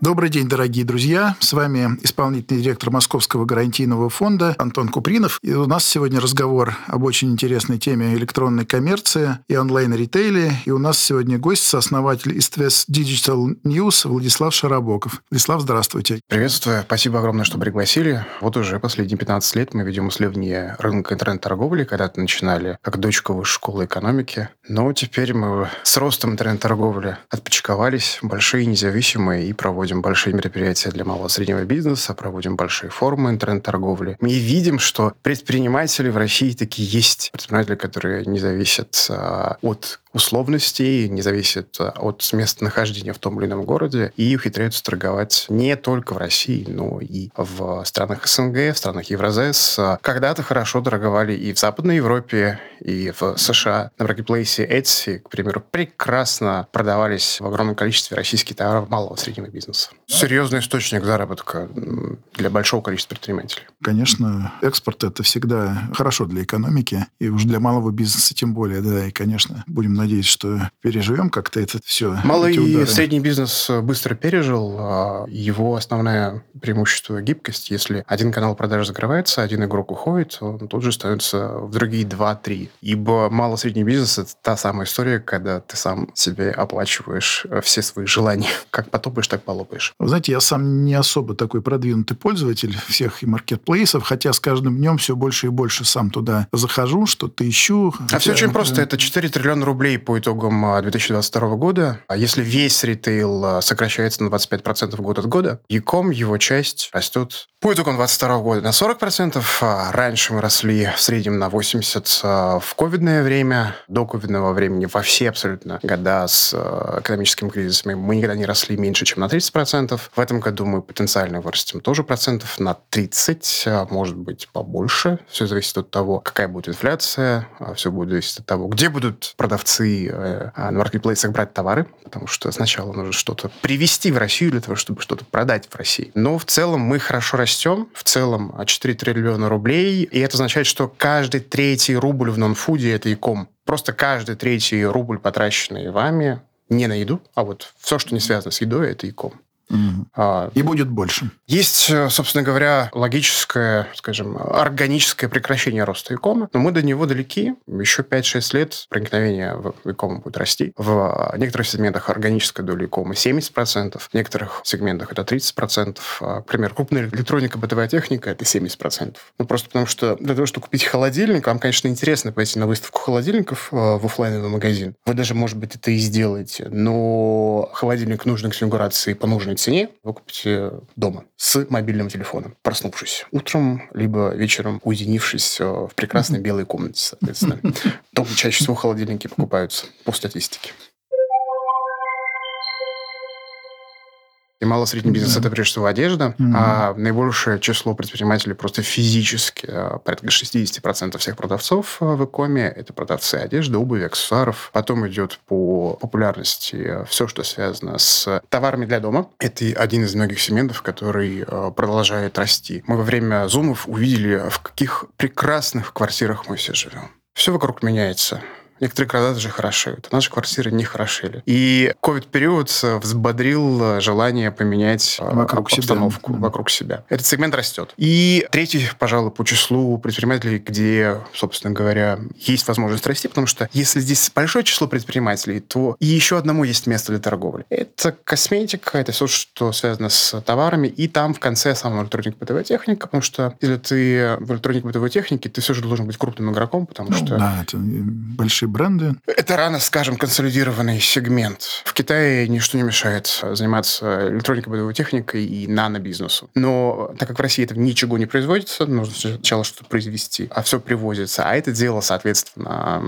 Добрый день, дорогие друзья. С вами исполнительный директор Московского гарантийного фонда Антон Купринов. И у нас сегодня разговор об очень интересной теме электронной коммерции и онлайн-ритейле. И у нас сегодня гость, сооснователь East Digital News Владислав Шарабоков. Владислав, здравствуйте. Приветствую. Спасибо огромное, что пригласили. Вот уже последние 15 лет мы ведем исследование рынка интернет-торговли. Когда-то начинали как дочка высшей школы экономики. Но теперь мы с ростом интернет-торговли отпочковались, большие, независимые и проводим проводим большие мероприятия для малого и среднего бизнеса, проводим большие форумы интернет-торговли. Мы видим, что предприниматели в России такие есть. Предприниматели, которые не зависят а, от условностей, не зависят а, от местонахождения в том или ином городе, и ухитряются торговать не только в России, но и в странах СНГ, в странах Евразес. Когда-то хорошо торговали и в Западной Европе, и в США. На маркетплейсе Etsy, к примеру, прекрасно продавались в огромном количестве российские товары малого и среднего бизнеса. Серьезный источник заработка для большого количества предпринимателей. Конечно, экспорт – это всегда хорошо для экономики, и уж для малого бизнеса тем более, да, и, конечно, будем надеяться, что переживем как-то это все. Малый и средний бизнес быстро пережил. А его основное преимущество – гибкость. Если один канал продаж закрывается, один игрок уходит, он тут же становится в другие два-три. Ибо малый-средний бизнес – это та самая история, когда ты сам себе оплачиваешь все свои желания. Как потопаешь, так полопаешь. Вы знаете, я сам не особо такой продвинутый пользователь всех и маркетплейсов, хотя с каждым днем все больше и больше сам туда захожу, что-то ищу. А все очень просто. Это 4 триллиона рублей по итогам 2022 а, года. А если весь ритейл а, сокращается на 25% год от года, Яком, его часть растет по итогам 2022 года на 40%. А раньше мы росли в среднем на 80% в ковидное время. До ковидного времени во все абсолютно года с экономическим кризисом мы никогда не росли меньше, чем на 30%. 30%. В этом году мы потенциально вырастем тоже процентов на 30, а может быть побольше. Все зависит от того, какая будет инфляция, все будет зависеть от того, где будут продавцы э, на маркетплейсах брать товары, потому что сначала нужно что-то привезти в Россию для того, чтобы что-то продать в России. Но в целом мы хорошо растем, в целом 4 триллиона рублей, и это означает, что каждый третий рубль в нонфуде – это иком. Просто каждый третий рубль, потраченный вами, не на еду, а вот все, что не связано с едой, это иком. Угу. А, и будет больше. Есть, э, собственно говоря, логическое, скажем, органическое прекращение роста икома, но мы до него далеки. Еще 5-6 лет проникновение в икома будет расти. В некоторых сегментах органическая доля икома 70%, в некоторых сегментах это 30%. А, например, крупная электроника, бытовая техника – это 70%. Ну, просто потому что для того, чтобы купить холодильник, вам, конечно, интересно пойти на выставку холодильников э, в офлайновый магазин. Вы даже, может быть, это и сделаете, но холодильник нужной конфигурации по нужной цене вы купите дома с мобильным телефоном, проснувшись утром, либо вечером уединившись э, в прекрасной белой комнате, соответственно. Дома чаще всего холодильники покупаются по статистике. И мало средний бизнес это прежде всего одежда, mm-hmm. а наибольшее число предпринимателей просто физически, а, порядка 60% всех продавцов а, в Икоме, это продавцы одежды, обуви, аксессуаров. Потом идет по популярности все, что связано с товарами для дома. Это один из многих сегментов, который продолжает расти. Мы во время зумов увидели, в каких прекрасных квартирах мы все живем. Все вокруг меняется. Некоторые города даже хорошеют. Наши квартиры не хорошели. И ковид-период взбодрил желание поменять э, вокруг обстановку себя. вокруг себя. Этот сегмент растет. И третий, пожалуй, по числу предпринимателей, где, собственно говоря, есть возможность расти, потому что если здесь большое число предпринимателей, то и еще одному есть место для торговли. Это косметика, это все, что связано с товарами, и там в конце самая электроника бытовая техника, потому что если ты в электронике бытовой технике, ты все же должен быть крупным игроком, потому ну, что... Да, это большие бренды? Это рано, скажем, консолидированный сегмент. В Китае ничто не мешает заниматься электроникой, бытовой техникой и нано-бизнесу. Но так как в России это ничего не производится, нужно сначала что-то произвести, а все привозится. А это дело, соответственно,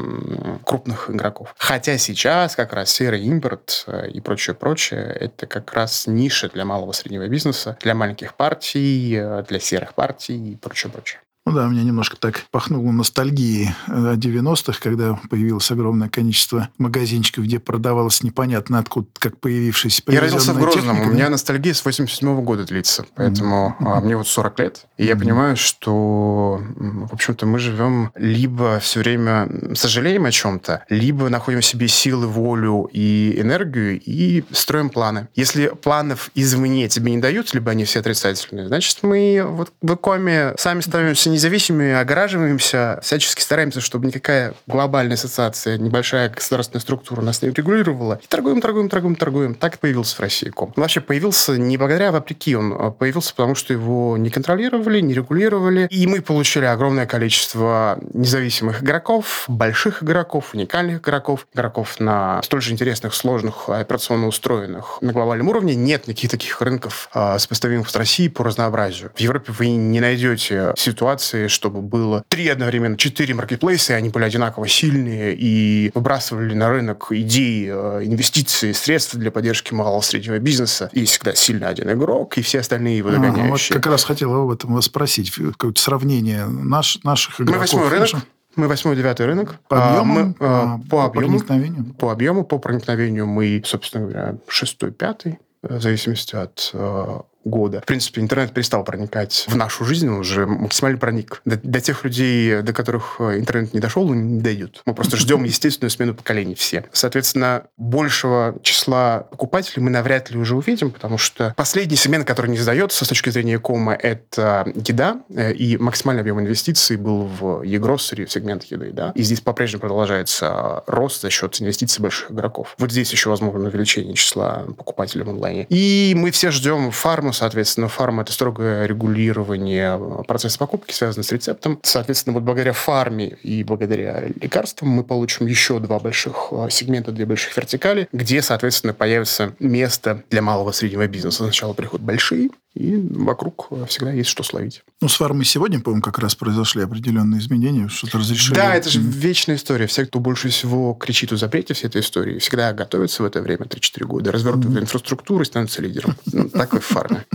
крупных игроков. Хотя сейчас как раз серый импорт э, и прочее-прочее, это как раз ниша для малого среднего бизнеса, для маленьких партий, э, для серых партий и прочее-прочее. Ну да, меня немножко так пахнуло ностальгией 90-х, когда появилось огромное количество магазинчиков, где продавалось непонятно откуда, как появившись Я родился в Грозном, техника, у меня ностальгия с 87 -го года длится, поэтому mm-hmm. а, мне вот 40 лет, и mm-hmm. я понимаю, что, в общем-то, мы живем либо все время сожалеем о чем-то, либо находим в себе силы, волю и энергию и строим планы. Если планов извне тебе не дают, либо они все отрицательные, значит, мы вот в коме сами становимся независимыми, огораживаемся, всячески стараемся, чтобы никакая глобальная ассоциация, небольшая государственная структура нас не регулировала. И торгуем, торгуем, торгуем, торгуем. Так появился в России ком. Вообще появился не благодаря, а вопреки. Он а появился потому, что его не контролировали, не регулировали. И мы получили огромное количество независимых игроков, больших игроков, уникальных игроков, игроков на столь же интересных, сложных, операционно устроенных на глобальном уровне. Нет никаких таких рынков, э, сопоставимых с Россией по разнообразию. В Европе вы не найдете ситуацию, ситуации, чтобы было три одновременно, четыре маркетплейса, и они были одинаково сильные и выбрасывали на рынок идеи, э, инвестиции, средства для поддержки малого и среднего бизнеса. И всегда сильно один игрок, и все остальные его догоняющие. А, вот как раз хотел об этом вас спросить. Какое-то сравнение наш, наших игроков. Мы восьмой рынок. Мы восьмой, девятый рынок. По объему? А, мы, а, по, по объему, проникновению? По объему, по проникновению мы, собственно говоря, шестой, пятый, в зависимости от э, года. В принципе, интернет перестал проникать в нашу жизнь, он уже максимально проник. До, до тех людей, до которых э, интернет не дошел, он не дойдет. Мы просто ждем естественную смену поколений все. Соответственно, большего числа покупателей мы навряд ли уже увидим, потому что последний сегмент, который не сдается с точки зрения кома, это еда, э, и максимальный объем инвестиций был в e-grocery, в сегмент еды, да. И здесь по-прежнему продолжается рост за счет инвестиций больших игроков. Вот здесь еще возможно увеличение числа покупателей в онлайне. И мы все ждем соответственно, фарма – это строгое регулирование процесса покупки, связанное с рецептом. Соответственно, вот благодаря фарме и благодаря лекарствам мы получим еще два больших а, сегмента, две больших вертикали, где, соответственно, появится место для малого и среднего бизнеса. Сначала приходят большие, и вокруг всегда есть что словить. Ну, с фармой сегодня, по-моему, как раз произошли определенные изменения, что-то разрешили. Да, это же вечная история. Все, кто больше всего кричит о запрете всей этой истории, всегда готовятся в это время, 3-4 года, развертывают mm-hmm. инфраструктуру и становятся лидером. Ну, такой в фарме.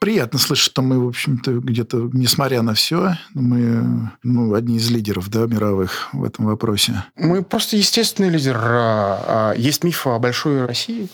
Приятно слышать, что мы, в общем-то, где-то, несмотря на все, мы ну, одни из лидеров да, мировых в этом вопросе. Мы просто естественный лидер. А, а, есть миф о большой России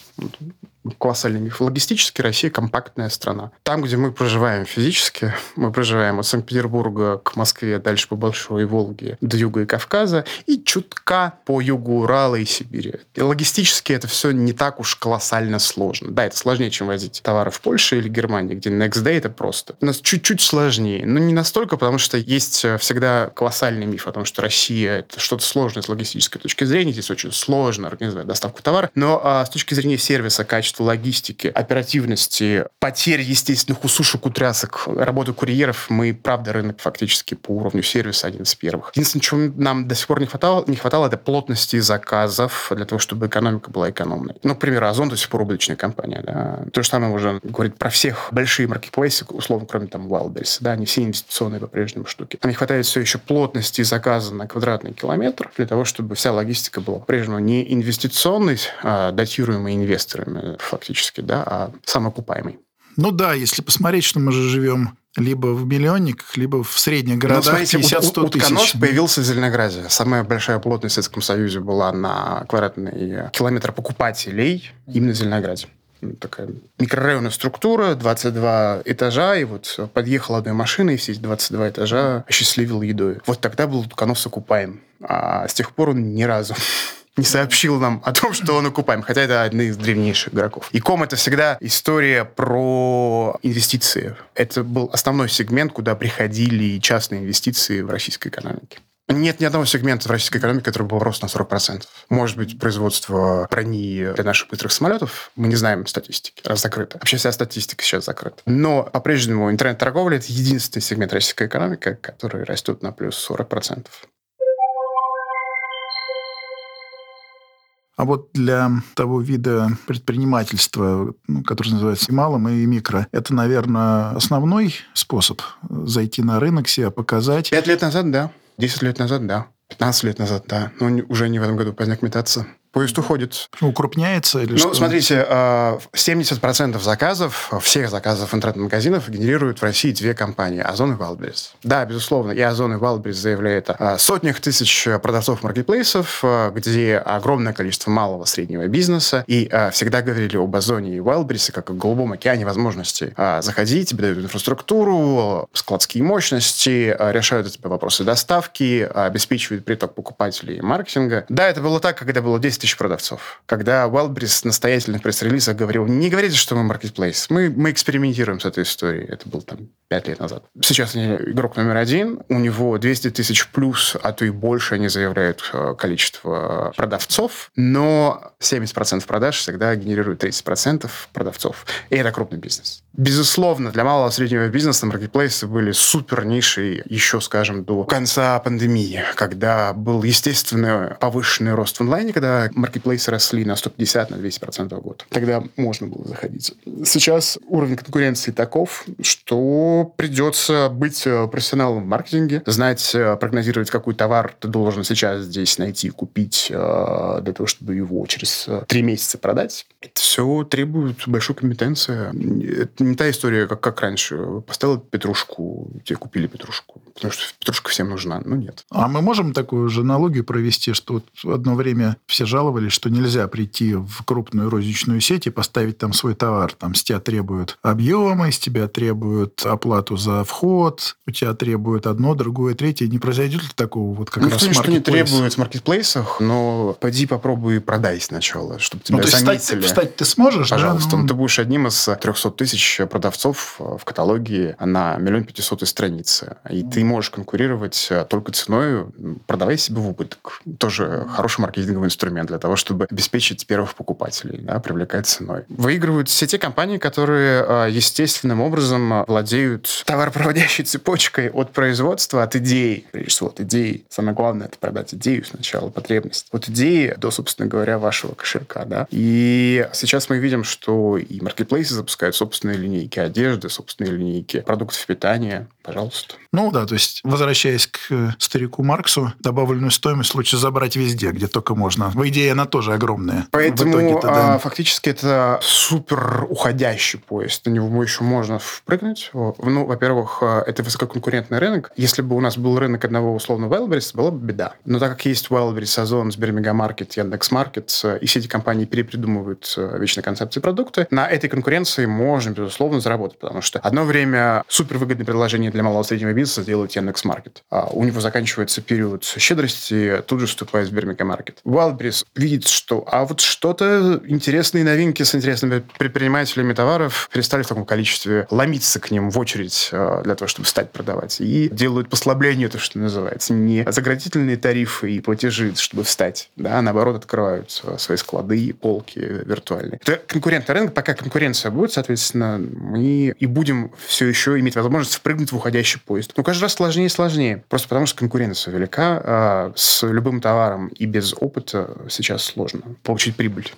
колоссальный миф. Логистически Россия компактная страна. Там, где мы проживаем физически, мы проживаем от Санкт-Петербурга к Москве, дальше по Большой Волге до юга и Кавказа, и чутка по югу Урала и Сибири. И логистически это все не так уж колоссально сложно. Да, это сложнее, чем возить товары в Польше или Германии, где next day это просто. У нас чуть-чуть сложнее. Но не настолько, потому что есть э, всегда колоссальный миф о том, что Россия это что-то сложное с логистической точки зрения. Здесь очень сложно организовать доставку товара. Но а, с точки зрения сервиса, качества качества логистики, оперативности, потерь естественных усушек, утрясок, работы курьеров, мы, правда, рынок фактически по уровню сервиса один из первых. Единственное, чего нам до сих пор не хватало, не хватало, это плотности заказов для того, чтобы экономика была экономной. Ну, к примеру, Озон до сих пор убыточная компания. Да? То же самое можно говорить про всех большие маркетплейсы, условно, кроме там Wildberries. Да? Они все инвестиционные по-прежнему штуки. Нам не хватает все еще плотности заказа на квадратный километр для того, чтобы вся логистика была по-прежнему не инвестиционной, а датируемой инвесторами фактически, да, а самоокупаемый. Ну да, если посмотреть, что мы же живем либо в миллионниках, либо в средних городах ну, 50-100 тысяч. Утконос появился в Зеленограде. Самая большая плотность в Советском Союзе была на квадратный километр покупателей именно в Зеленограде ну, такая микрорайонная структура, 22 этажа, и вот подъехала одна машина, и все эти 22 этажа осчастливил едой. Вот тогда был Утконос окупаем. А с тех пор он ни разу не сообщил нам о том, что он окупаем, хотя это один из древнейших игроков. И ком это всегда история про инвестиции. Это был основной сегмент, куда приходили частные инвестиции в российской экономике. Нет ни одного сегмента в российской экономике, который был рост на 40%. Может быть, производство брони для наших быстрых самолетов. Мы не знаем статистики, раз закрыто. Вообще вся статистика сейчас закрыта. Но по-прежнему интернет-торговля – это единственный сегмент российской экономики, который растет на плюс 40%. А вот для того вида предпринимательства, ну, который называется и малым, и микро, это, наверное, основной способ зайти на рынок, себя показать. Пять лет назад, да. Десять лет назад, да. 15 лет назад, да. Но уже не в этом году поздняк метаться Поезд уходит. Укрупняется или ну, что? смотрите, 70% заказов, всех заказов интернет-магазинов генерируют в России две компании – Озон и Wildberries. Да, безусловно, и Озон, и Wildberries заявляют о сотнях тысяч продавцов маркетплейсов, где огромное количество малого среднего бизнеса, и всегда говорили об Озоне и Wildberries как о голубом океане возможностей. Заходить, тебе дают инфраструктуру, складские мощности, решают тебе вопросы доставки, обеспечивают приток покупателей и маркетинга. Да, это было так, когда было 10 тысяч продавцов. Когда Wildberries настоятельно в пресс-релизах говорил, не говорите, что мы marketplace, мы, мы экспериментируем с этой историей. Это было там 5 лет назад. Сейчас они игрок номер один, у него 200 тысяч плюс, а то и больше они заявляют э, количество продавцов, но 70% продаж всегда генерирует 30% продавцов. И это крупный бизнес. Безусловно, для малого и среднего бизнеса маркетплейсы были супер нишей еще, скажем, до конца пандемии, когда был естественный повышенный рост в онлайне, когда маркетплейсы росли на 150 на 200% в год. Тогда можно было заходить. Сейчас уровень конкуренции таков, что придется быть э, профессионалом в маркетинге, знать, э, прогнозировать, какой товар ты должен сейчас здесь найти, купить э, для того, чтобы его через три месяца продать. Это все требует большой компетенции. Это не та история, как, как раньше. Поставил петрушку, тебе купили петрушку. Потому что петрушка всем нужна. Ну, нет. А мы можем такую же аналогию провести, что вот одно время все жаловались, что нельзя прийти в крупную розничную сеть и поставить там свой товар. Там с тебя требуют объемы, с тебя требуют оплату за вход, у тебя требуют одно, другое, третье. Не произойдет ли такого вот как ну, раз что не требует в маркетплейсах, но пойди попробуй продай сначала, чтобы тебя ну, то заметили. Встать, встать ты сможешь, Пожалуйста. Да? Ну... Ты будешь одним из 300 тысяч продавцов в каталоге на миллион пятисотой странице. И ты можешь конкурировать э, только ценой, продавая себе в убыток. Тоже хороший маркетинговый инструмент для того, чтобы обеспечить первых покупателей, да, привлекать ценой. Выигрывают все те компании, которые э, естественным образом владеют товаропроводящей цепочкой от производства, от идеи, прежде всего, от идеи. Самое главное – это продать идею сначала, потребность. От идеи до, собственно говоря, вашего кошелька. Да? И сейчас мы видим, что и маркетплейсы запускают собственные линейки одежды, собственные линейки продуктов питания. Пожалуйста. Ну да, то есть, возвращаясь к э, старику Марксу, добавленную стоимость лучше забрать везде, где только можно. В идее, она тоже огромная. Поэтому да. а, фактически это супер уходящий поезд. На него еще можно впрыгнуть. Ну, во-первых, а, это высококонкурентный рынок. Если бы у нас был рынок одного условно Wildberries, была бы беда. Но так как есть Wildberries, Озон, Сбермегамаркет, Яндекс.Маркет, э, и все эти компании перепридумывают э, вечные концепции продукта, на этой конкуренции можно, безусловно, заработать. Потому что одно время супервыгодное предложение для малого и среднего бизнеса делает Яндекс.Маркет. А у него заканчивается период щедрости, тут же вступает Сбермегамаркет. Wildberries видит, что а вот что-то интересные новинки с интересными предпринимателями товаров перестали в таком количестве ломиться к ним в очередь э, для того, чтобы стать продавать. И делают послабление, то, что называется. Не заградительные тарифы и платежи, чтобы встать, да, а наоборот открывают э, свои склады, полки виртуальные. Это конкурентный рынок. Пока конкуренция будет, соответственно, мы и будем все еще иметь возможность впрыгнуть в уходящий поезд. Ну, каждый раз сложнее и сложнее. Просто потому что конкуренция велика. А с любым товаром и без опыта сейчас сложно получить прибыль.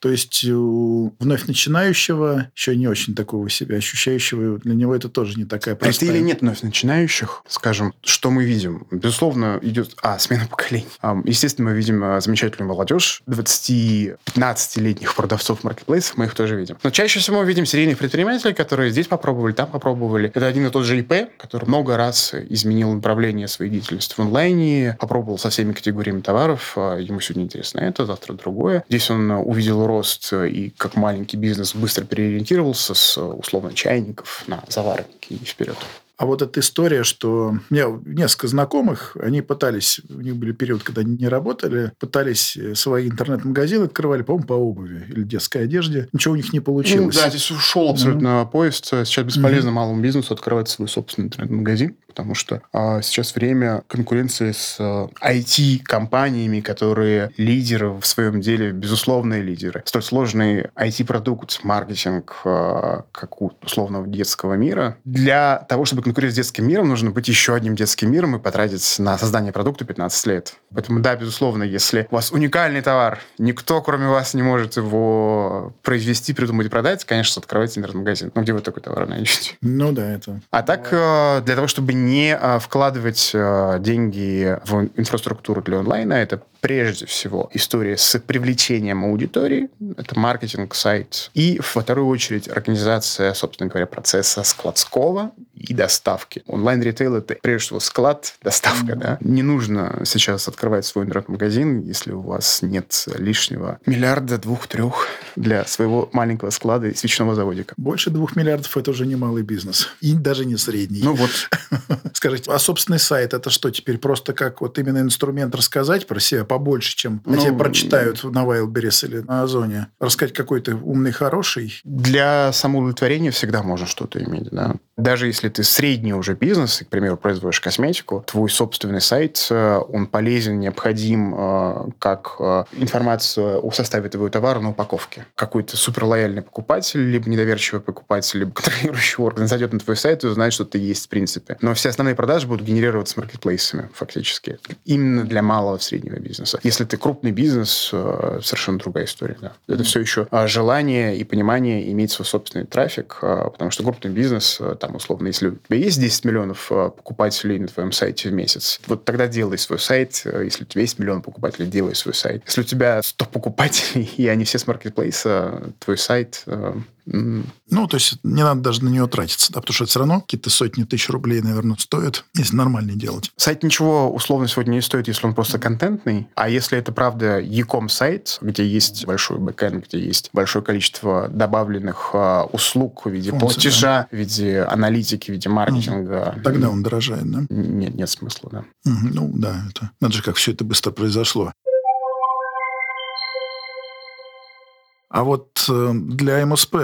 То есть у вновь начинающего, еще не очень такого себя ощущающего, для него это тоже не такая простая... Это или нет вновь начинающих, скажем, что мы видим? Безусловно, идет, а, смена поколений. Естественно, мы видим а, замечательную молодежь, 20-15-летних продавцов маркетплейсов, мы их тоже видим. Но чаще всего мы видим серийных предпринимателей, которые здесь попробовали, там попробовали. Это один и тот же ИП, который много раз изменил направление своей деятельности в онлайне, попробовал со всеми категориями товаров, а, ему сегодня интересно это, завтра другое. Здесь он увидел рост э, и как маленький бизнес быстро переориентировался с э, условно чайников на заварники и вперед. А вот эта история, что у меня несколько знакомых, они пытались, у них были период, когда они не работали, пытались э, свои интернет-магазины открывали, по-моему, по обуви или детской одежде. Ничего у них не получилось. Ну, да, здесь ушел абсолютно mm-hmm. поезд. Сейчас бесполезно mm-hmm. малому бизнесу открывать свой собственный интернет-магазин потому что а, сейчас время конкуренции с а, IT-компаниями, которые лидеры в своем деле, безусловные лидеры. Столь сложный IT-продукт, маркетинг, а, как у условного детского мира. Для того, чтобы конкурировать с детским миром, нужно быть еще одним детским миром и потратить на создание продукта 15 лет. Поэтому, да, безусловно, если у вас уникальный товар, никто, кроме вас, не может его произвести, придумать продать, конечно, открывайте интернет-магазин. Ну, где вы такой товар найдете? Ну, да, это... А так, э, для того, чтобы не а, вкладывать а, деньги в инфраструктуру для онлайна. Это прежде всего история с привлечением аудитории, это маркетинг, сайт, и во вторую очередь организация, собственно говоря, процесса складского и доставки. Онлайн-ритейл — это прежде всего склад, доставка. Mm-hmm. Да? Не нужно сейчас открывать свой интернет-магазин, если у вас нет лишнего миллиарда, двух-трех для своего маленького склада и свечного заводика. Больше двух миллиардов – это уже немалый бизнес. И даже не средний. Ну вот. Скажите, а собственный сайт – это что, теперь просто как вот именно инструмент рассказать про себя побольше, чем ну, тебя прочитают на Wildberries или на Озоне? Рассказать какой то умный, хороший? Для самоудовлетворения всегда можно что-то иметь, да. Даже если ты средний уже бизнес, к примеру, производишь косметику, твой собственный сайт, э, он полезен, необходим э, как э, информация о составе твоего товара на упаковке. Какой-то суперлояльный покупатель, либо недоверчивый покупатель, либо контролирующий орган зайдет на твой сайт и узнает, что ты есть в принципе. Но все основные продажи будут генерироваться маркетплейсами фактически. Именно для малого среднего бизнеса. Если ты крупный бизнес, совершенно другая история. Да. Это все еще желание и понимание иметь свой собственный трафик, потому что крупный бизнес там, там, условно, если у тебя есть 10 миллионов э, покупателей на твоем сайте в месяц, вот тогда делай свой сайт. Э, если у тебя есть миллион покупателей, делай свой сайт. Если у тебя 100 покупателей, и они все с маркетплейса, твой сайт э, ну, то есть не надо даже на него тратиться, да, потому что это все равно какие-то сотни тысяч рублей, наверное, стоит, если нормально делать. Сайт ничего условно сегодня не стоит, если он просто контентный, а если это, правда, e-com сайт, где есть большой бэкэнд, где есть большое количество добавленных э, услуг в виде Функции, платежа, да. в виде аналитики, в виде маркетинга. Угу. Тогда он дорожает, да? Нет, нет смысла, да. Угу. Ну, да, это... Надо же, как все это быстро произошло. А вот э, для МСП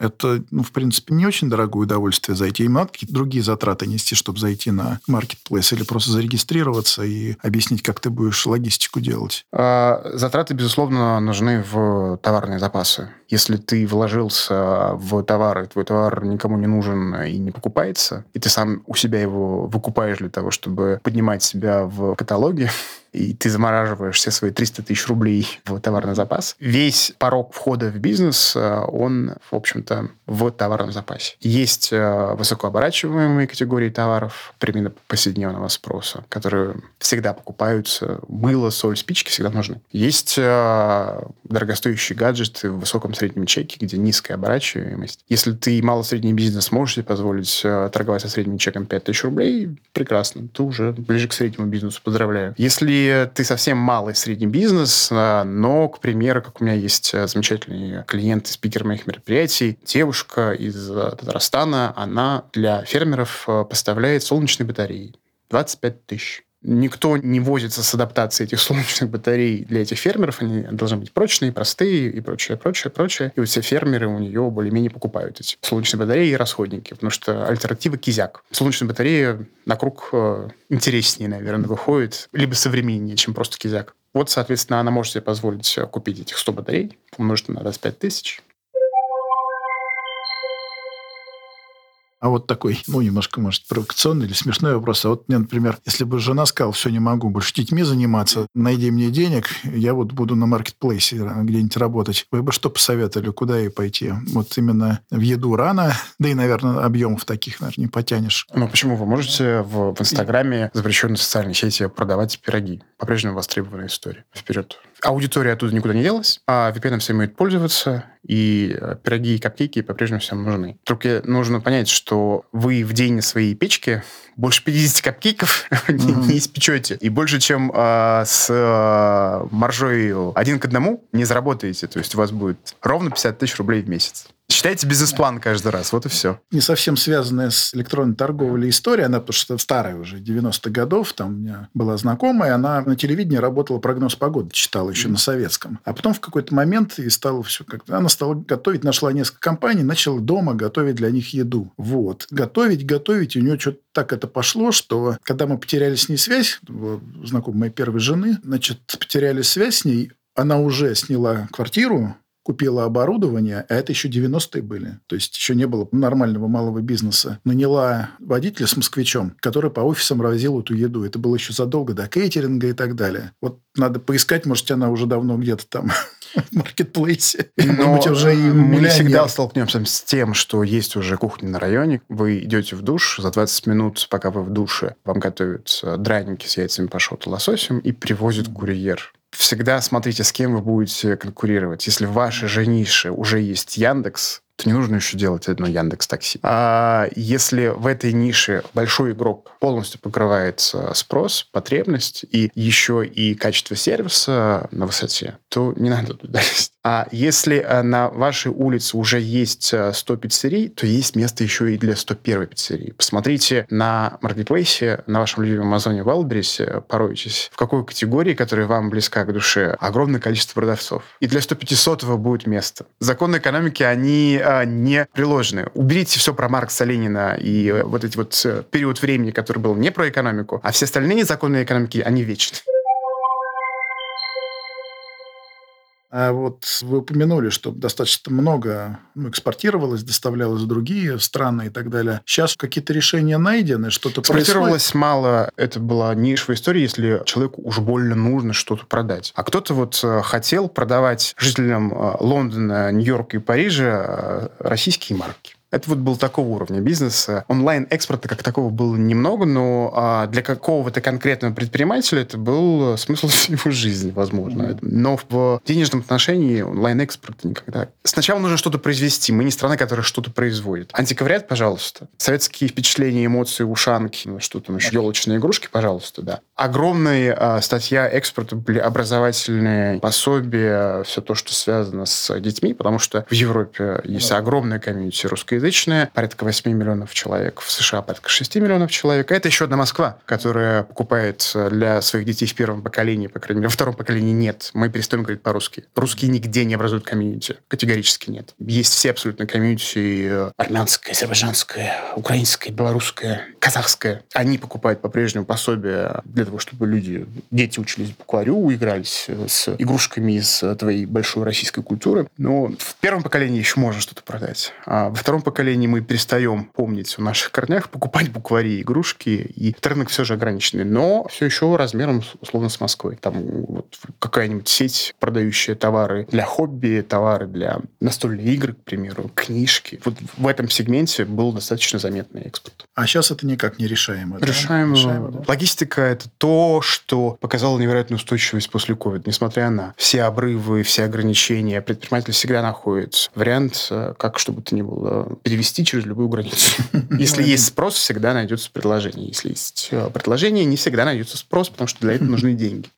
это, ну, в принципе, не очень дорогое удовольствие зайти. Им надо какие-то другие затраты нести, чтобы зайти на маркетплейс или просто зарегистрироваться и объяснить, как ты будешь логистику делать? А, затраты, безусловно, нужны в товарные запасы. Если ты вложился в товар, и твой товар никому не нужен и не покупается, и ты сам у себя его выкупаешь для того, чтобы поднимать себя в каталоге, и ты замораживаешь все свои 300 тысяч рублей в товарный запас, весь порог входа в бизнес, э, он, в общем-то, в товарном запасе. Есть э, высокооборачиваемые категории товаров, примерно повседневного спроса, которые всегда покупаются. Мыло, соль, спички всегда нужны. Есть э, дорогостоящие гаджеты в высоком среднем чеке, где низкая оборачиваемость. Если ты мало-средний бизнес можешь себе позволить торговать со средним чеком 5000 рублей, прекрасно. Ты уже ближе к среднему бизнесу. Поздравляю. Если ты совсем малый средний бизнес, а, но, к примеру, как у меня есть э, замечательный клиент и спикер моих мероприятий, девушка из э, Татарстана, она для фермеров э, поставляет солнечные батареи. 25 тысяч. Никто не возится с адаптацией этих солнечных батарей для этих фермеров. Они должны быть прочные, простые и прочее, прочее, прочее. И вот все фермеры у нее более-менее покупают эти солнечные батареи и расходники, потому что альтернатива кизяк. Солнечные батареи на круг э, интереснее, наверное, выходит, либо современнее, чем просто кизяк. Вот, соответственно, она может себе позволить купить этих 100 батарей, умножить на 25 тысяч, А вот такой, ну, немножко, может, провокационный или смешной вопрос. А вот мне, например, если бы жена сказала, все, не могу больше детьми заниматься, найди мне денег, я вот буду на маркетплейсе где-нибудь работать. Вы бы что посоветовали, куда ей пойти? Вот именно в еду рано, да и, наверное, объемов таких, наверное, не потянешь. Ну, почему? Вы можете в, в Инстаграме, запрещенной социальной сети, продавать пироги. По-прежнему востребованная история. Вперед. Аудитория оттуда никуда не делась, а VPN все умеют пользоваться, и э, пироги и капкейки по-прежнему всем нужны. Только нужно понять, что вы в день на своей печке больше 50 капкейков mm-hmm. не испечете. И больше, чем э, с э, маржой один к одному не заработаете. То есть у вас будет ровно 50 тысяч рублей в месяц. Считайте бизнес-план каждый раз, вот и все. Не совсем связанная с электронной торговлей история, она потому что старая уже, 90-х годов, там у меня была знакомая, она на телевидении работала, прогноз погоды читала еще mm-hmm. на советском. А потом в какой-то момент и стала все как-то... Она стала готовить, нашла несколько компаний, начала дома готовить для них еду. Вот. Готовить, готовить, и у нее что-то так это пошло, что когда мы потеряли с ней связь, знакомой моей первой жены, значит, потеряли связь с ней, она уже сняла квартиру, купила оборудование, а это еще 90-е были. То есть еще не было нормального малого бизнеса. Наняла водителя с москвичом, который по офисам развозил эту еду. Это было еще задолго до кейтеринга и так далее. Вот надо поискать, может, она уже давно где-то там в маркетплейсе. Но уже и мы всегда столкнемся с тем, что есть уже кухня на районе. Вы идете в душ, за 20 минут, пока вы в душе, вам готовят драники с яйцами пашот и лососем и привозит курьер всегда смотрите, с кем вы будете конкурировать. Если в вашей же нише уже есть Яндекс, то не нужно еще делать одно Яндекс Такси. А если в этой нише большой игрок полностью покрывает спрос, потребность и еще и качество сервиса на высоте, то не надо туда лезть. А если э, на вашей улице уже есть 100 э, пиццерий, то есть место еще и для 101 пиццерии. Посмотрите на маркетплейсе, на вашем любимом Амазоне Wildberries, поройтесь, в какой категории, которая вам близка к душе, огромное количество продавцов. И для 150 будет место. Законы экономики, они а, не приложены. Уберите все про Маркса Ленина и вот эти вот период времени, который был не про экономику, а все остальные законы экономики, они вечны. А вот вы упомянули, что достаточно много ну, экспортировалось, доставлялось в другие страны и так далее. Сейчас какие-то решения найдены, что-то Экспортировалось мало. Это была нишевая история, если человеку уж больно нужно что-то продать. А кто-то вот э, хотел продавать жителям э, Лондона, Нью-Йорка и Парижа э, российские марки. Это вот был такого уровня бизнеса. Онлайн-экспорта как такого было немного, но а, для какого-то конкретного предпринимателя это был смысл его жизни, возможно. Mm-hmm. Но в денежном отношении онлайн-экспорт никогда... Сначала нужно что-то произвести. Мы не страна, которая что-то производит. Антиквариат, пожалуйста. Советские впечатления, эмоции, ушанки, ну, что там еще, елочные игрушки, пожалуйста, да. Огромная а, статья экспорта были образовательные пособия, все то, что связано с детьми, потому что в Европе есть огромная комьюнити русской русскоязычная, порядка 8 миллионов человек, в США порядка 6 миллионов человек. Это еще одна Москва, которая покупает для своих детей в первом поколении, по крайней мере, во втором поколении нет. Мы перестаем говорить по-русски. Русские нигде не образуют комьюнити. Категорически нет. Есть все абсолютно комьюнити э, армянское, азербайджанское, украинское, белорусское, казахское. Они покупают по-прежнему пособия для того, чтобы люди, дети учились букварю, игрались э, с игрушками из твоей большой российской культуры. Но в первом поколении еще можно что-то продать. А во втором поколении мы перестаем помнить о наших корнях, покупать буквари, игрушки, и рынок все же ограниченный, но все еще размером, условно, с Москвой. Там вот какая-нибудь сеть, продающая товары для хобби, товары для настольной игры, к примеру, книжки. Вот в этом сегменте был достаточно заметный экспорт. А сейчас это никак не решаемо. Решаемо. Да? решаемо да? Логистика – это то, что показало невероятную устойчивость после COVID. Несмотря на все обрывы, все ограничения, предприниматель всегда находит вариант, э, как чтобы то ни было, перевести через любую границу. Если есть спрос, всегда найдется предложение. Если есть э, предложение, не всегда найдется спрос, потому что для этого нужны деньги.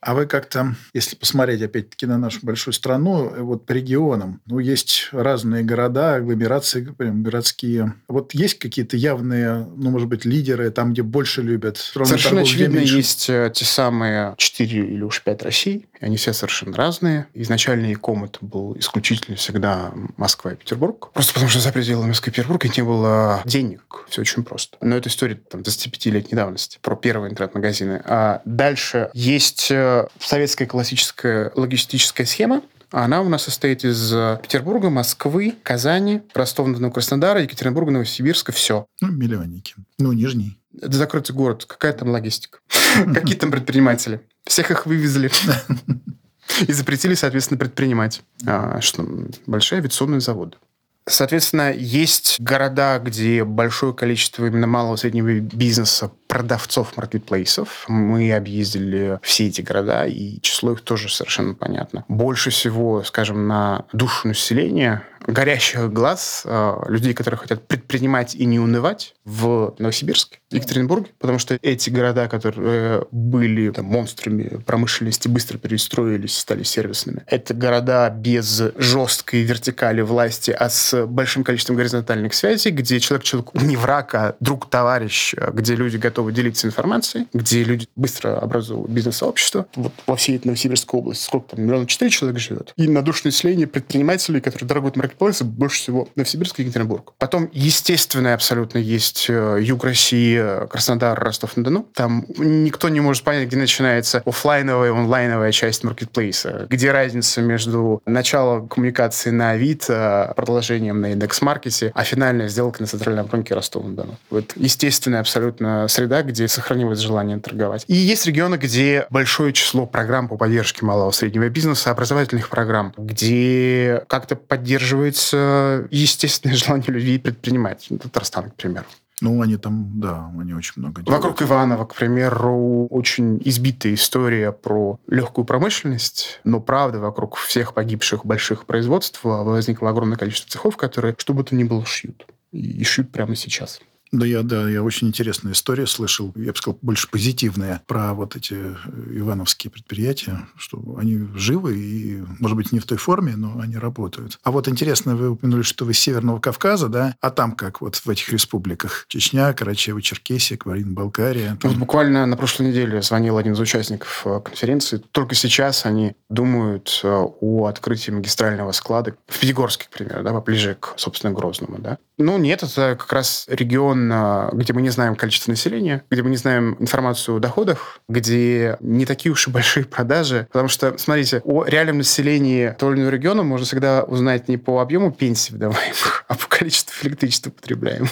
А вы как-то, если посмотреть опять-таки на нашу большую страну, э, вот по регионам, ну, есть разные города, агломерации, прям городские. Вот есть какие-то явные, ну, может быть, лидеры, там, где больше любят? Совершенно очевидно, есть э, те самые четыре или уж пять Россий, они все совершенно разные. Изначально иком это был исключительно всегда Москва и Петербург. Просто потому что за пределами Москвы и Петербурга не было денег. Все очень просто. Но это история там, 25-летней давности про первые интернет-магазины. А дальше есть э, советская классическая логистическая схема, она у нас состоит из Петербурга, Москвы, Казани, Ростова-на-Дону, Краснодара, Екатеринбурга, Новосибирска. Все. Ну, миллионники. Ну, Нижний. Это закрытый город. Какая там логистика? Какие там предприниматели? Всех их вывезли. И запретили, соответственно, предпринимать. А, что большие авиационные заводы. Соответственно, есть города, где большое количество именно малого и среднего бизнеса, продавцов маркетплейсов. Мы объездили все эти города, и число их тоже совершенно понятно. Больше всего, скажем, на душу населения горящих глаз э, людей, которые хотят предпринимать и не унывать в Новосибирске, Екатеринбурге, потому что эти города, которые были там, монстрами промышленности, быстро перестроились, стали сервисными. Это города без жесткой вертикали власти, а с большим количеством горизонтальных связей, где человек человеку не враг, а друг, товарищ, где люди готовы делиться информацией, где люди быстро образуют бизнес-сообщество. Вот во всей Новосибирской области сколько там, миллиона четыре человек живет. И на душу населения предпринимателей, которые дорогут маркетплейсы, больше всего Новосибирск и Екатеринбург. Потом, естественно, абсолютно есть э, юг России, Краснодар, Ростов-на-Дону. Там никто не может понять, где начинается офлайновая и онлайновая часть маркетплейса. Где разница между началом коммуникации на Авито, продолжением на индекс-маркете, а финальная сделка на центральном рынке Ростова-на-Дону. Вот естественная абсолютно среда да, где сохранилось желание торговать. И есть регионы, где большое число программ по поддержке малого и среднего бизнеса, образовательных программ, где как-то поддерживается естественное желание людей предпринимать. Татарстан, к примеру. Ну, они там, да, они очень много делают. Вокруг Иванова, к примеру, очень избитая история про легкую промышленность, но правда, вокруг всех погибших больших производств возникло огромное количество цехов, которые что бы то ни было шьют. И шьют прямо сейчас. Да, я, да, я очень интересную историю слышал, я бы сказал, больше позитивная, про вот эти э, ивановские предприятия, что они живы и, может быть, не в той форме, но они работают. А вот интересно, вы упомянули, что вы с Северного Кавказа, да? А там как вот в этих республиках? Чечня, Карачаево, Черкесия, Кабардино-Балкария? Там... Вот буквально на прошлой неделе звонил один из участников э, конференции. Только сейчас они думают э, о открытии магистрального склада в Пятигорске, к примеру, да, поближе к, собственно, Грозному, да? Ну, нет, это как раз регион регион, где мы не знаем количество населения, где мы не знаем информацию о доходах, где не такие уж и большие продажи. Потому что, смотрите, о реальном населении того или иного региона можно всегда узнать не по объему пенсий выдаваемых, а по количеству электричества потребляемого.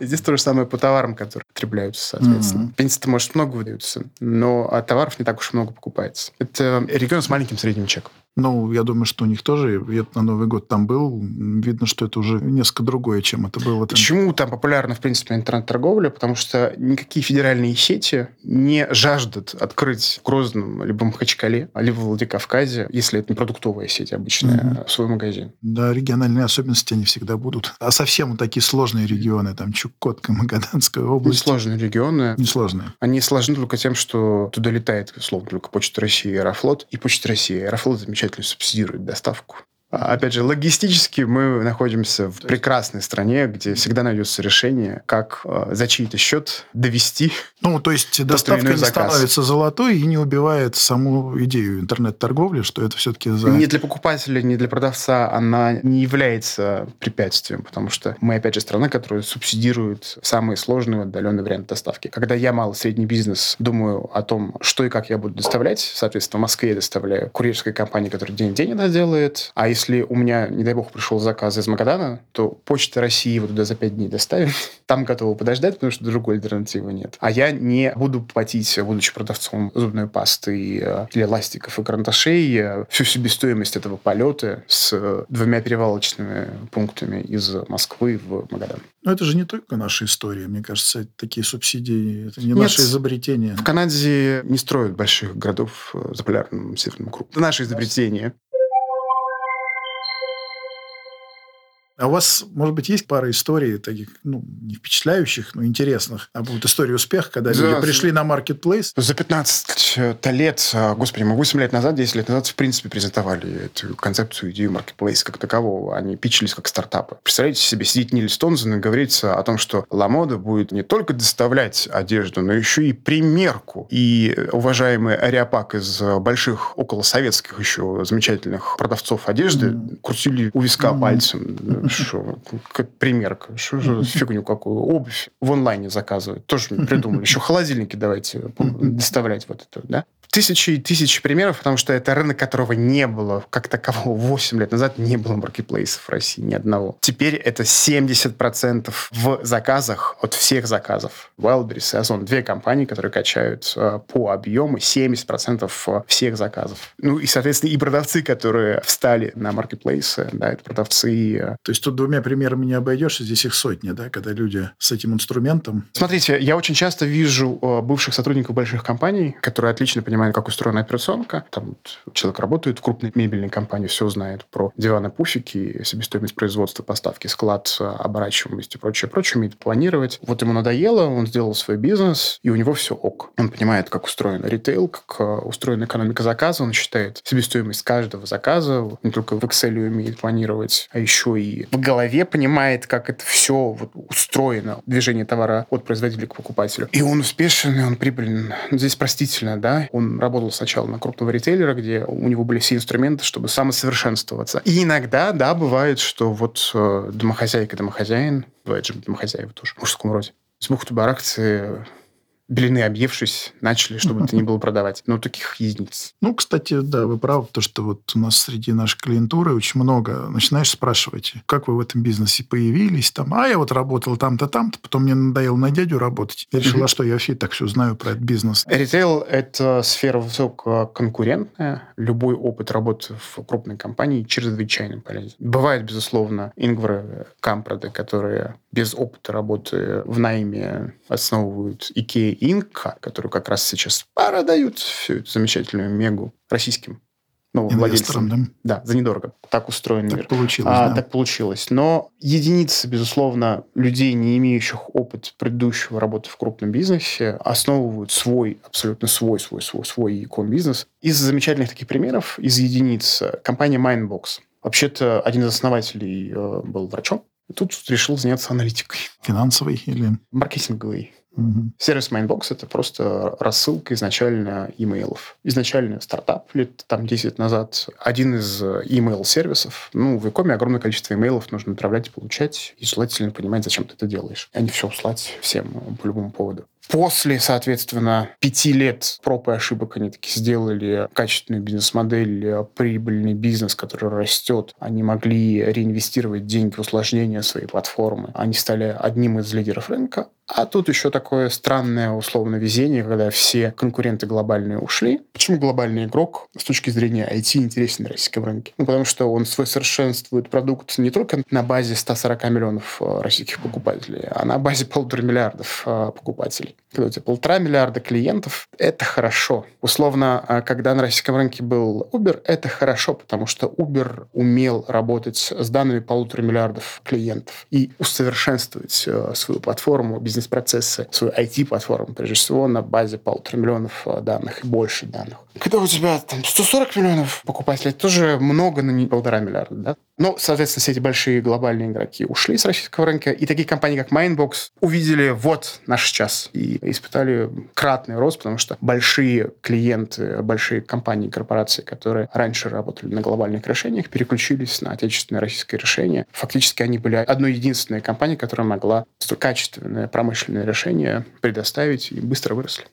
Здесь то же самое по товарам, которые потребляются, соответственно. Mm-hmm. Пенсии-то, может, много выдаются, но а товаров не так уж много покупается. Это регион с маленьким средним чеком. Ну, я думаю, что у них тоже, я на Новый год там был, видно, что это уже несколько другое, чем это было. Там. Почему там популярна, в принципе, интернет-торговля? Потому что никакие федеральные сети не жаждут открыть в Грозном, либо в Махачкале, либо в Владикавказе, если это не продуктовая сеть обычная, mm-hmm. свой магазин. Да, региональные особенности они всегда будут. А совсем такие сложные регионы, там Чукотка, Магаданская область. Несложные регионы. Несложные. Они сложны только тем, что туда летает, условно, только Почта России и Аэрофлот. И Почта России и Аэрофлот замечательно субсидирует доставку. А, опять же, логистически мы находимся в прекрасной стране, где всегда найдется решение, как э, за чей-то счет довести. Ну, то есть доставка не заказ. становится золотой и не убивает саму идею интернет-торговли, что это все-таки за... Не для покупателя, не для продавца она не является препятствием, потому что мы, опять же, страна, которая субсидирует самые сложные отдаленные варианты доставки. Когда я малый средний бизнес думаю о том, что и как я буду доставлять, соответственно, в Москве я доставляю курьерской компании, которая день в день это делает, а если если у меня, не дай бог, пришел заказ из Магадана, то Почта России его туда за пять дней доставит. Там готовы подождать, потому что другой альтернативы нет. А я не буду платить, будучи продавцом зубной пасты э, или ластиков и карандашей, э, всю себестоимость этого полета с двумя перевалочными пунктами из Москвы в Магадан. Но это же не только наша история. Мне кажется, такие субсидии – это не Нет, наше изобретение. В Канаде не строят больших городов э, за полярным северным кругом. Это наше изобретение. А у вас, может быть, есть пара историй таких, ну, не впечатляющих, но интересных, а вот истории успеха, когда да, люди пришли на маркетплейс? За 15 лет, а, господи, мы 8 лет назад, 10 лет назад, в принципе, презентовали эту концепцию, идею маркетплейса как такового. Они пичились как стартапы. Представляете себе, сидит Нильс Тонзен и говорится о том, что Ламода будет не только доставлять одежду, но еще и примерку. И уважаемый Ариапак из больших, около советских еще замечательных продавцов одежды mm. крутили у виска mm. пальцем как примерка. Же фигню какую? Обувь в онлайне заказывать. Тоже придумали. Еще холодильники давайте доставлять вот это, да? Тысячи и тысячи примеров, потому что это рынок, которого не было, как такового 8 лет назад не было маркетплейсов в России, ни одного. Теперь это 70% в заказах от всех заказов. Wildberries и Озон. Две компании, которые качают э, по объему 70% всех заказов. Ну и, соответственно, и продавцы, которые встали на маркетплейсы, да, это продавцы. Э, То есть тут двумя примерами не обойдешь, здесь их сотни, да, когда люди с этим инструментом. Смотрите, я очень часто вижу э, бывших сотрудников больших компаний, которые отлично понимают, понимает, как устроена операционка. Там человек работает в крупной мебельной компании, все знает про диваны, пуфики, себестоимость производства, поставки, склад, оборачиваемость и прочее, прочее, умеет планировать. Вот ему надоело, он сделал свой бизнес, и у него все ок. Он понимает, как устроен ритейл, как э, устроена экономика заказа, он считает себестоимость каждого заказа, не только в Excel умеет планировать, а еще и в голове понимает, как это все вот устроено, движение товара от производителя к покупателю. И он успешен, и он прибыльный. Здесь простительно, да, он работал сначала на крупного ритейлера, где у него были все инструменты, чтобы самосовершенствоваться. И иногда, да, бывает, что вот э, домохозяйка, домохозяин, бывает же домохозяева тоже, в мужском роде, с бухты барахты блины объевшись, начали, чтобы это не было продавать. Но таких единиц. Ну, кстати, да, вы правы, то, что вот у нас среди нашей клиентуры очень много. Начинаешь спрашивать, как вы в этом бизнесе появились? Там, а я вот работал там-то, там-то, потом мне надоело на дядю работать. Я решила, что я вообще так все знаю про этот бизнес. Ритейл – это сфера высококонкурентная. Любой опыт работы в крупной компании чрезвычайно полезен. Бывает, безусловно, ингвары, кампрады, которые без опыта работы в найме основывают Inc., которую как раз сейчас продают всю эту замечательную мегу российским ну, владельцам. Да? да, за недорого. Так устроен так мир. Получилось, а, да. Так получилось. Но единицы, безусловно, людей, не имеющих опыт предыдущего работы в крупном бизнесе, основывают свой, абсолютно свой, свой, свой, свой e бизнес. Из замечательных таких примеров, из единиц, компания Mindbox. Вообще-то один из основателей э, был врачом, Тут решил заняться аналитикой. Финансовой или? Маркетинговой. Угу. Сервис Mindbox – это просто рассылка изначально имейлов. Изначально стартап лет там 10 назад. Один из email-сервисов. Ну, в Икоме огромное количество имейлов нужно отправлять и получать. И желательно понимать, зачем ты это делаешь. А не все услать всем по любому поводу. После, соответственно, пяти лет проб и ошибок они таки сделали качественную бизнес-модель, прибыльный бизнес, который растет. Они могли реинвестировать деньги в усложнение своей платформы. Они стали одним из лидеров рынка. А тут еще такое странное условно везение, когда все конкуренты глобальные ушли. Почему глобальный игрок с точки зрения IT интересен на российском рынке? Ну, потому что он свой совершенствует продукт не только на базе 140 миллионов э, российских покупателей, а на базе полутора миллиардов э, Когда у тебя полтора миллиарда клиентов, это хорошо. Условно, э, когда на российском рынке был Uber, это хорошо, потому что Uber умел работать с данными полутора миллиардов клиентов и усовершенствовать свою платформу бизнес-процессы, свою IT-платформу, прежде всего, на базе полутора миллионов э, данных и больше данных. Когда у тебя там 140 миллионов покупателей, это тоже много, но не полтора миллиарда, да? Но, соответственно, все эти большие глобальные игроки ушли с российского рынка, и такие компании, как Mindbox, увидели вот наш час и испытали кратный рост, потому что большие клиенты, большие компании, корпорации, которые раньше работали на глобальных решениях, переключились на отечественное российское решение. Фактически они были одной единственной компанией, которая могла качественное промышленное решение предоставить и быстро выросли.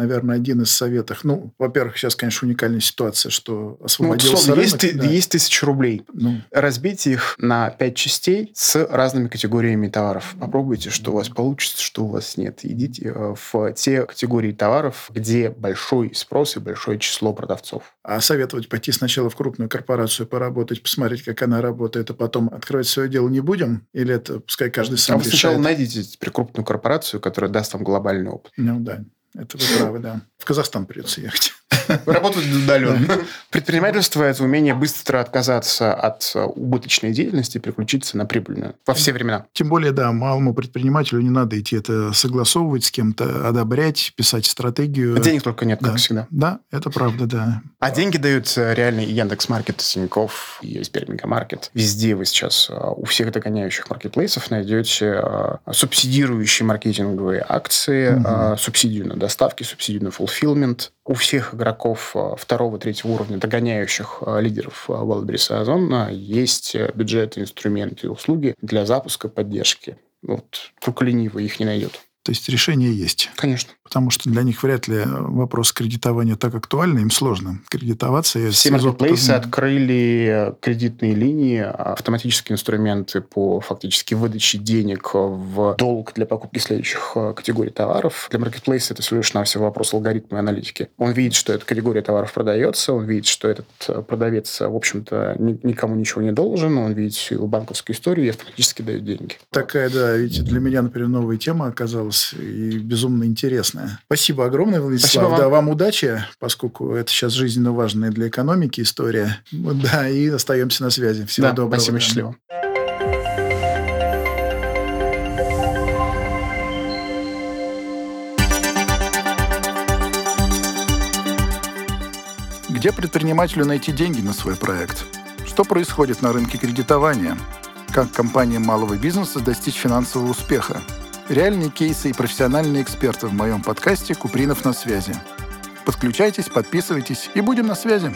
Наверное, один из советов. Ну, во-первых, сейчас, конечно, уникальная ситуация, что освободился ну, условно, рынок. Есть, да. есть тысяча рублей. Ну. Разбейте их на пять частей с разными категориями товаров. Попробуйте, что у вас получится, что у вас нет. Идите э, в те категории товаров, где большой спрос и большое число продавцов. А советовать пойти сначала в крупную корпорацию, поработать, посмотреть, как она работает, а потом открывать свое дело не будем? Или это пускай каждый сам а решает? сначала найдите теперь крупную корпорацию, которая даст вам глобальный опыт. Ну да. Это вы правы, да. В Казахстан придется ехать. Работать удаленно. Предпринимательство – это умение быстро отказаться от убыточной деятельности и переключиться на прибыльную во все времена. Тем более, да, малому предпринимателю не надо идти это согласовывать с кем-то, одобрять, писать стратегию. А денег только нет, да. как всегда. Да, это правда, да. А деньги дают реально и Яндекс.Маркет, Тинькофф, и Сбермегамаркет. Везде вы сейчас а, у всех догоняющих маркетплейсов найдете а, субсидирующие маркетинговые акции, угу. субсидию на доставки, субсидию на фулфилмент. У всех игроков второго, третьего уровня, догоняющих лидеров Wildberries и Озон, есть бюджеты, инструменты и услуги для запуска поддержки. Вот только ленивый их не найдет. То есть решение есть. Конечно. Потому что для них вряд ли вопрос кредитования так актуальный, им сложно кредитоваться. Все маркетплейсы открыли кредитные линии, автоматические инструменты по фактически выдаче денег в долг для покупки следующих категорий товаров. Для маркетплейса это всего лишь навсего вопрос алгоритма и аналитики. Он видит, что эта категория товаров продается, он видит, что этот продавец, в общем-то, никому ничего не должен, он видит всю банковскую историю и автоматически дает деньги. Такая, да, ведь для меня, например, новая тема оказалась и безумно интересная. Спасибо огромное, Владислав. Спасибо вам. Да, вам удачи, поскольку это сейчас жизненно важная для экономики история. Да, и остаемся на связи. Всего да, доброго. Спасибо, счастливо. Где предпринимателю найти деньги на свой проект? Что происходит на рынке кредитования? Как компаниям малого бизнеса достичь финансового успеха? Реальные кейсы и профессиональные эксперты в моем подкасте «Купринов на связи». Подключайтесь, подписывайтесь и будем на связи.